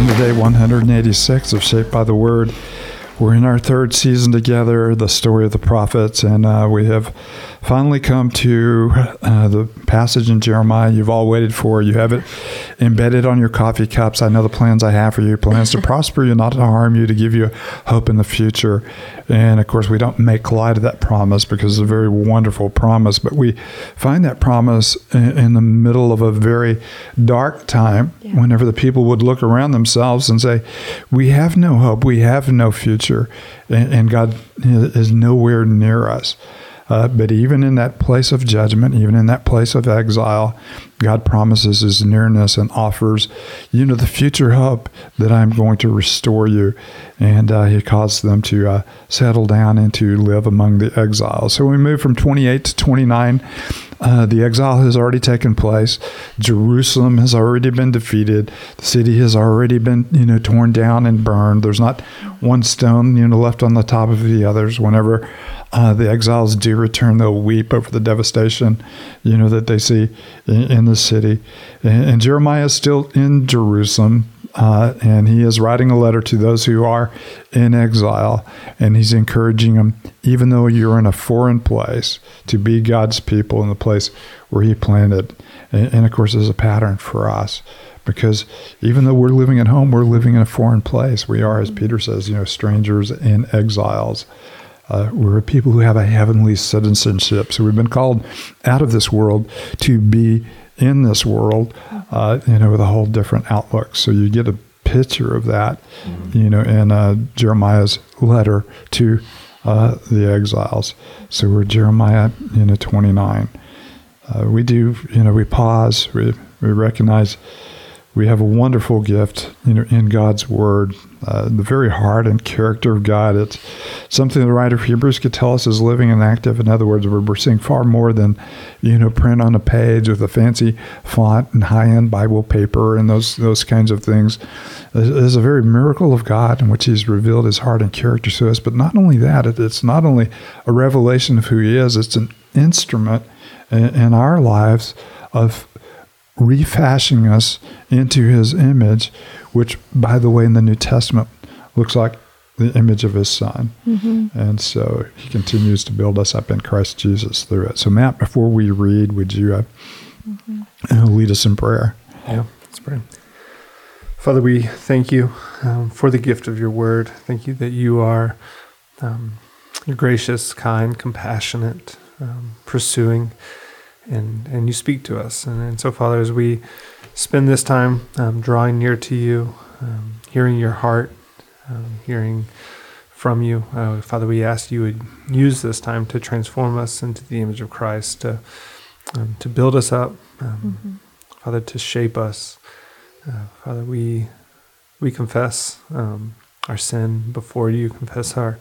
Welcome to day 186 of Shaped by the Word. We're in our third season together, the story of the prophets, and uh, we have finally come to uh, the passage in Jeremiah you've all waited for. You have it embedded on your coffee cups. I know the plans I have for you plans to prosper you, not to harm you, to give you hope in the future. And of course, we don't make light of that promise because it's a very wonderful promise, but we find that promise in, in the middle of a very dark time yeah. whenever the people would look around themselves and say, We have no hope, we have no future, and, and God is nowhere near us. Uh, but even in that place of judgment, even in that place of exile, God promises his nearness and offers, you know, the future hope that I'm going to restore you. And uh, he calls them to uh, settle down and to live among the exiles. So we move from 28 to 29. Uh, the exile has already taken place. Jerusalem has already been defeated. The city has already been, you know, torn down and burned. There's not one stone, you know, left on the top of the others. Whenever uh, the exiles do return, they'll weep over the devastation, you know, that they see in, in the city. And, and, Jeremiah is still in Jerusalem, uh, and he is writing a letter to those who are in exile, and he's encouraging them, even though you're in a foreign place, to be God's people in the place where He planted. And, and of course, there's a pattern for us because even though we're living at home, we're living in a foreign place. We are, as Peter says, you know, strangers and exiles. Uh, we're a people who have a heavenly citizenship. So we've been called out of this world to be in this world, uh, you know, with a whole different outlook. So you get a picture of that, mm-hmm. you know, in uh, Jeremiah's letter to uh, the exiles. So we're Jeremiah, you know, 29. Uh, we do, you know, we pause, we, we recognize we have a wonderful gift know, in God's Word, uh, the very heart and character of God. It's something the writer of Hebrews could tell us is living and active. In other words, we're, we're seeing far more than, you know, print on a page with a fancy font and high-end Bible paper and those those kinds of things. There's a very miracle of God in which He's revealed His heart and character to us. But not only that, it, it's not only a revelation of who He is; it's an instrument in, in our lives of refashioning us into his image, which, by the way, in the New Testament looks like the image of his son. Mm-hmm. And so he continues to build us up in Christ Jesus through it. So, Matt, before we read, would you uh, mm-hmm. Uh, lead us in prayer? Yeah, let's pray. Father, we thank you um, for the gift of your word. Thank you that you are um, gracious, kind, compassionate, um, pursuing and and you speak to us. And, and so, Father, as we spend this time um, drawing near to you, um, hearing your heart, um, hearing from you, uh, Father, we ask you would use this time to transform us into the image of Christ, to um, to build us up, um, mm-hmm. Father, to shape us. Uh, Father, we we confess um, our sin before you, confess our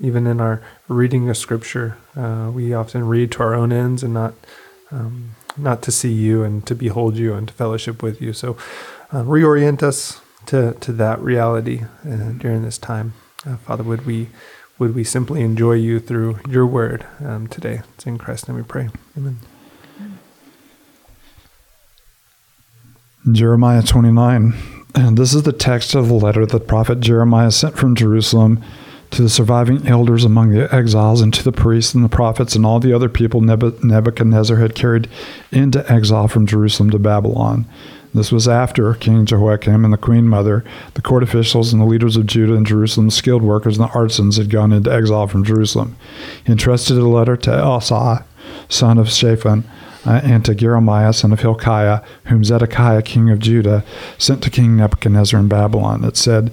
even in our reading of Scripture, uh, we often read to our own ends and not um, not to see you and to behold you and to fellowship with you. So uh, reorient us to, to that reality uh, during this time. Uh, Father, would we would we simply enjoy you through your word um, today? It's in Christ's name we pray. Amen. Jeremiah 29. And this is the text of the letter the prophet Jeremiah sent from Jerusalem to the surviving elders among the exiles, and to the priests and the prophets and all the other people Nebuchadnezzar had carried into exile from Jerusalem to Babylon. This was after King Jehoiakim and the queen mother, the court officials and the leaders of Judah and Jerusalem, skilled workers and the artisans had gone into exile from Jerusalem. He entrusted a letter to Elasah, son of Shaphan, uh, and to Gemariah, son of Hilkiah, whom Zedekiah, king of Judah, sent to King Nebuchadnezzar in Babylon. It said,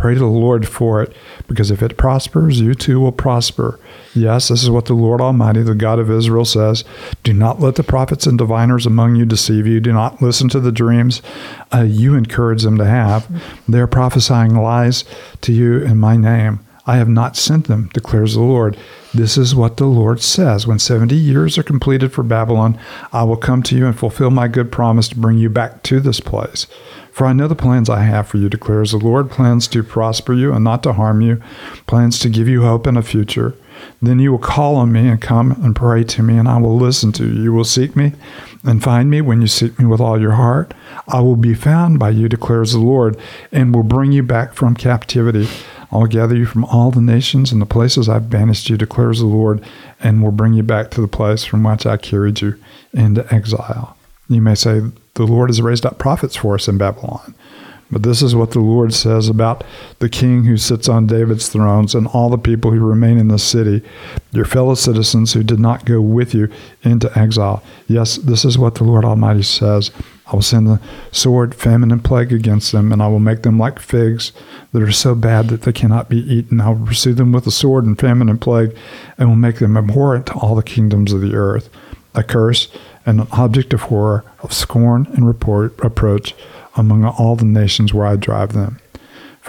Pray to the Lord for it, because if it prospers, you too will prosper. Yes, this is what the Lord Almighty, the God of Israel, says Do not let the prophets and diviners among you deceive you. Do not listen to the dreams uh, you encourage them to have. They are prophesying lies to you in my name. I have not sent them, declares the Lord. This is what the Lord says. When 70 years are completed for Babylon, I will come to you and fulfill my good promise to bring you back to this place. For I know the plans I have for you, declares the Lord plans to prosper you and not to harm you, plans to give you hope and a future. Then you will call on me and come and pray to me, and I will listen to you. You will seek me and find me when you seek me with all your heart. I will be found by you, declares the Lord, and will bring you back from captivity. I will gather you from all the nations and the places I've banished you, declares the Lord, and will bring you back to the place from which I carried you into exile. You may say, The Lord has raised up prophets for us in Babylon. But this is what the Lord says about the king who sits on David's thrones and all the people who remain in the city, your fellow citizens who did not go with you into exile. Yes, this is what the Lord Almighty says. I will send the sword, famine, and plague against them, and I will make them like figs that are so bad that they cannot be eaten. I will pursue them with the sword and famine and plague, and will make them abhorrent to all the kingdoms of the earth. A curse and an object of horror, of scorn and report, reproach among all the nations where I drive them.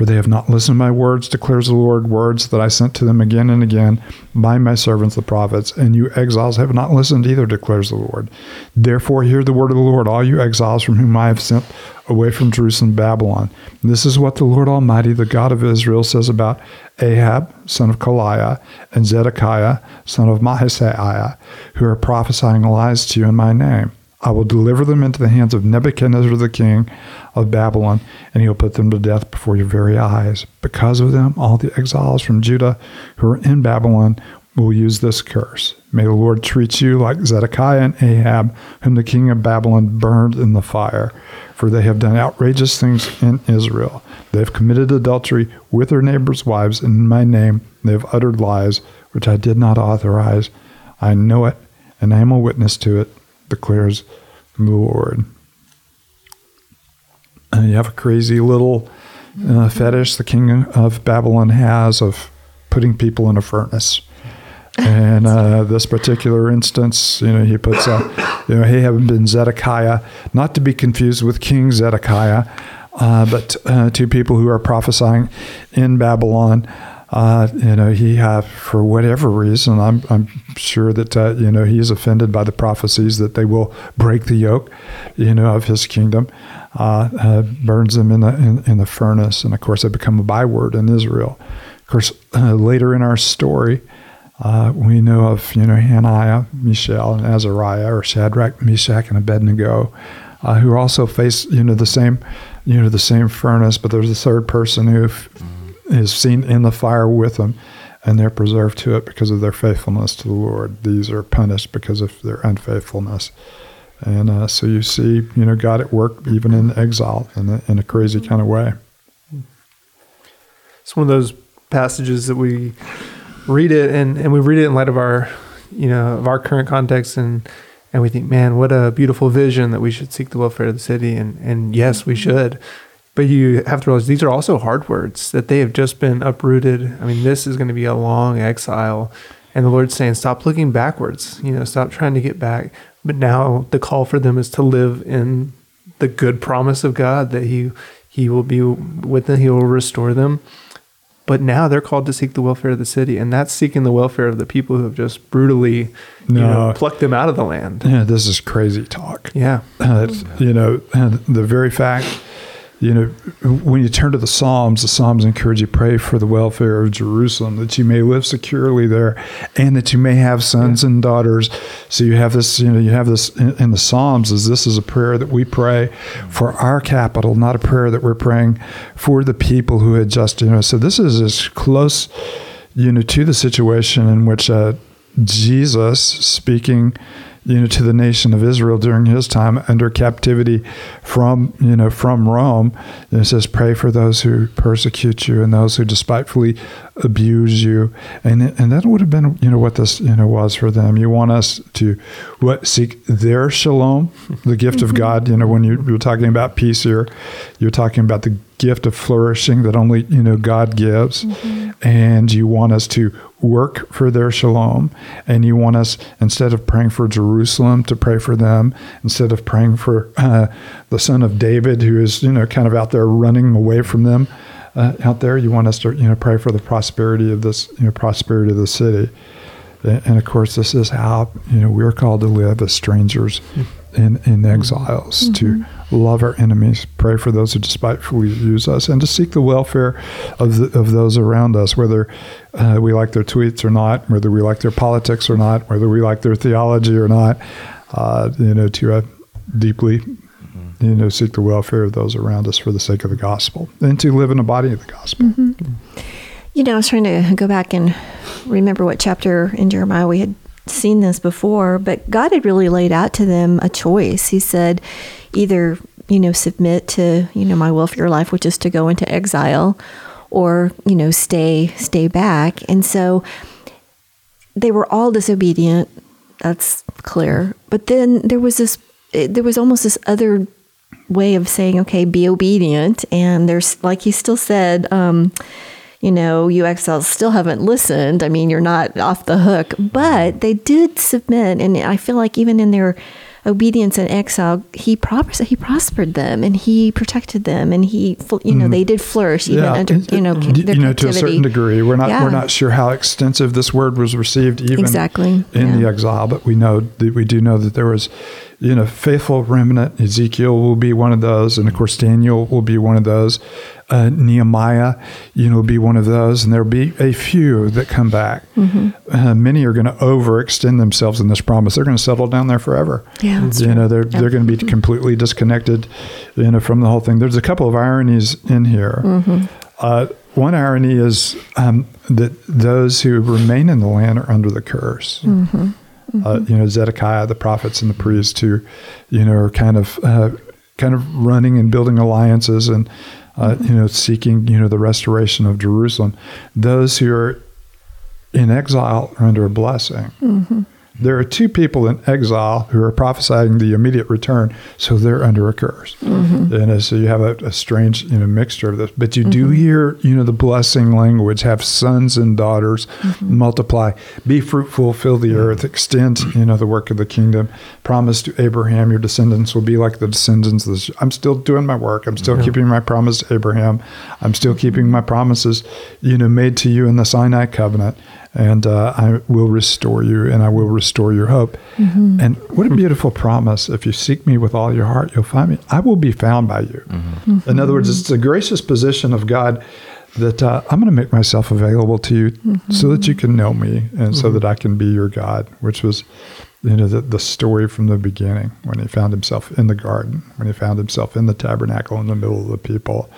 For they have not listened to my words, declares the Lord, words that I sent to them again and again by my servants the prophets, and you exiles have not listened either, declares the Lord. Therefore, hear the word of the Lord, all you exiles from whom I have sent away from Jerusalem, Babylon. This is what the Lord Almighty, the God of Israel, says about Ahab, son of Kolaiah, and Zedekiah, son of Maaseiah, who are prophesying lies to you in my name. I will deliver them into the hands of Nebuchadnezzar the king of Babylon, and he'll put them to death before your very eyes. Because of them, all the exiles from Judah who are in Babylon will use this curse. May the Lord treat you like Zedekiah and Ahab, whom the king of Babylon burned in the fire. For they have done outrageous things in Israel. They have committed adultery with their neighbors' wives, and in my name they have uttered lies which I did not authorize. I know it, and I am a witness to it declares the Lord. And you have a crazy little uh, fetish the king of Babylon has of putting people in a furnace. And uh, this particular instance, you know, he puts, uh, you know, he having been Zedekiah, not to be confused with King Zedekiah, uh, but uh, two people who are prophesying in Babylon uh, you know, he have for whatever reason, I'm, I'm sure that, uh, you know, he is offended by the prophecies that they will break the yoke, you know, of his kingdom, uh, uh burns them in the, in, in, the furnace. And of course, they become a byword in Israel. Of course, uh, later in our story, uh, we know of, you know, Hananiah, Mishael, and Azariah, or Shadrach, Meshach, and Abednego, who also face, you know, the same, you know, the same furnace, but there's a third person who is seen in the fire with them, and they're preserved to it because of their faithfulness to the Lord. These are punished because of their unfaithfulness. And uh, so you see, you know, God at work even in exile in a, in a crazy kind of way. It's one of those passages that we read it and, and we read it in light of our, you know, of our current context and and we think, man, what a beautiful vision that we should seek the welfare of the city. And and yes, we should. But you have to realize these are also hard words that they have just been uprooted. I mean, this is going to be a long exile. And the Lord's saying, stop looking backwards, you know, stop trying to get back. But now the call for them is to live in the good promise of God that He He will be with them, He will restore them. But now they're called to seek the welfare of the city, and that's seeking the welfare of the people who have just brutally, no. you know, plucked them out of the land. Yeah, this is crazy talk. Yeah, uh, you know, the very fact you know, when you turn to the Psalms, the Psalms encourage you pray for the welfare of Jerusalem, that you may live securely there, and that you may have sons and daughters. So you have this, you know, you have this in, in the Psalms. Is this is a prayer that we pray for our capital, not a prayer that we're praying for the people who had just, you know. So this is as close, you know, to the situation in which uh, Jesus speaking you know, to the nation of Israel during his time under captivity from, you know, from Rome. And it says, pray for those who persecute you and those who despitefully abuse you. And, and that would have been, you know, what this, you know, was for them. You want us to what seek their shalom, the gift of mm-hmm. God. You know, when you, you're talking about peace here, you're talking about the gift of flourishing that only, you know, God gives. Mm-hmm. And you want us to work for their shalom. And you want us, instead of praying for Jerusalem, to pray for them, instead of praying for uh, the son of David, who is, you know, kind of out there running away from them. uh, out there. You want us to, you know, pray for the prosperity of this, you know, prosperity of the city. And, and of course, this is how you know we're called to live as strangers in, in exiles, to love our enemies, pray for those who despitefully use us, and to seek the welfare of the, of those around us, whether uh, we like their tweets or not, whether we like their politics or not, whether we like their theology or not. Uh, you know, to uh, deeply you know, seek the welfare of those around us for the sake of the gospel and to live in the body of the gospel. You know, I was trying to go back and remember what chapter in Jeremiah we had seen this before, but God had really laid out to them a choice. He said, either, you know, submit to, you know, my will for your life, which is to go into exile, or, you know, stay, stay back. And so they were all disobedient. That's clear. But then there was this, there was almost this other way of saying, okay, be obedient. And there's, like he still said, um, you know, you exiles still haven't listened. I mean, you're not off the hook, but they did submit. And I feel like even in their obedience and exile, he, pros- he prospered them and he protected them and he, you know, mm. they did flourish even under, you know, you their know, to a certain degree. We're not Yeah. we're not sure how extensive this word was received even Exactly, in the exile, but we know that we do know that there was, you know, faithful remnant. Ezekiel will be one of those, and of course Daniel will be one of those. Uh, Nehemiah, you know, will be one of those, and there'll be a few that come back. Mm-hmm. Uh, many are going to overextend themselves in this promise. They're going to settle down there forever. Yeah, you true. know, they're they're going to be completely disconnected, you know, from the whole thing. There's a couple of ironies in here. Mm-hmm. Uh, one irony is um, that those who remain in the land are under the curse. Mm-hmm. Uh, you know, Zedekiah, the prophets, and the priests who, you know, are kind of uh, kind of running and building alliances and uh, you know seeking you know the restoration of Jerusalem. Those who are in exile are under a blessing. There are two people in exile who are prophesying the immediate return, so they're under a curse. Mm-hmm. And uh, so you have a, a strange, you know, mixture of this. But you do mm-hmm. hear, you know, the blessing language: have sons and daughters, mm-hmm. multiply, be fruitful, fill the earth, extend, you know, the work of the kingdom. Promise to Abraham, your descendants will be like the descendants. Of the, I'm still doing my work. I'm still keeping my promise to Abraham. I'm still keeping my promises, you know, made to you in the Sinai covenant and uh, I will restore you and I will restore your hope. And what a beautiful promise. If you seek me with all your heart, you'll find me. I will be found by you. In other words, it's a gracious position of God that uh, I'm going to make myself available to you so that you can know me and so that I can be your God, which was. You know, the, the story from the beginning when he found himself in the garden, when he found himself in the tabernacle in the middle of the people,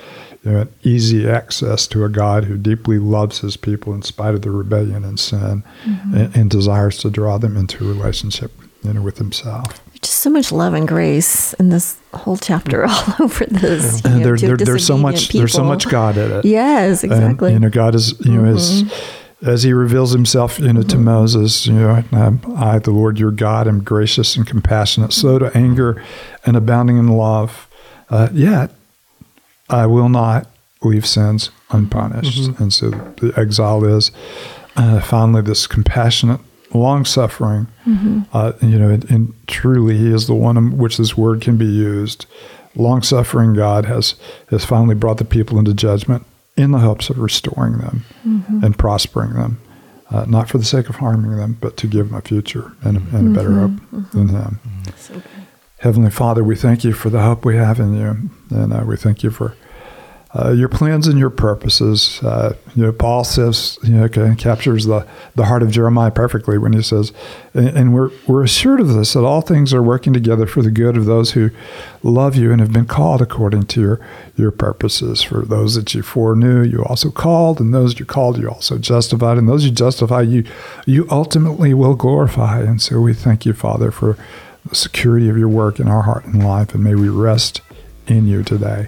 you know, easy access to a God who deeply loves his people in spite of the rebellion and sin mm-hmm. and, and desires to draw them into a relationship you know, with himself. just so much love and grace in this whole chapter all over this. you And know, there, there, there's so much there's so much God in it. Yes, exactly. And, you know, God is you know as mm-hmm. as He reveals Himself, you know, to mm-hmm. Moses, you know, I, the Lord your God, am gracious and compassionate, slow to anger, and abounding in love. Uh, yet I will not leave sins unpunished. And so the exile is uh, finally this compassionate, long suffering. Uh, you know, and, and truly, He is the one in which this word can be used. Long suffering God has has finally brought the people into judgment in the hopes of restoring them and prospering them, uh, not for the sake of harming them, but to give them a future and, a- and a better hope than Him. So. Heavenly Father, we thank you for the hope we have in you, and uh, we thank you for uh, your plans and your purposes. Uh, you know, Paul says, you know, ca- captures the, the heart of Jeremiah perfectly when he says, and, and we're we're assured of this that all things are working together for the good of those who love you and have been called according to your your purposes. For those that you foreknew, you also called, and those you called, you also justified, and those you justify, you you ultimately will glorify. And so we thank you, Father, for the security of your work in our heart and life, and may we rest in you today.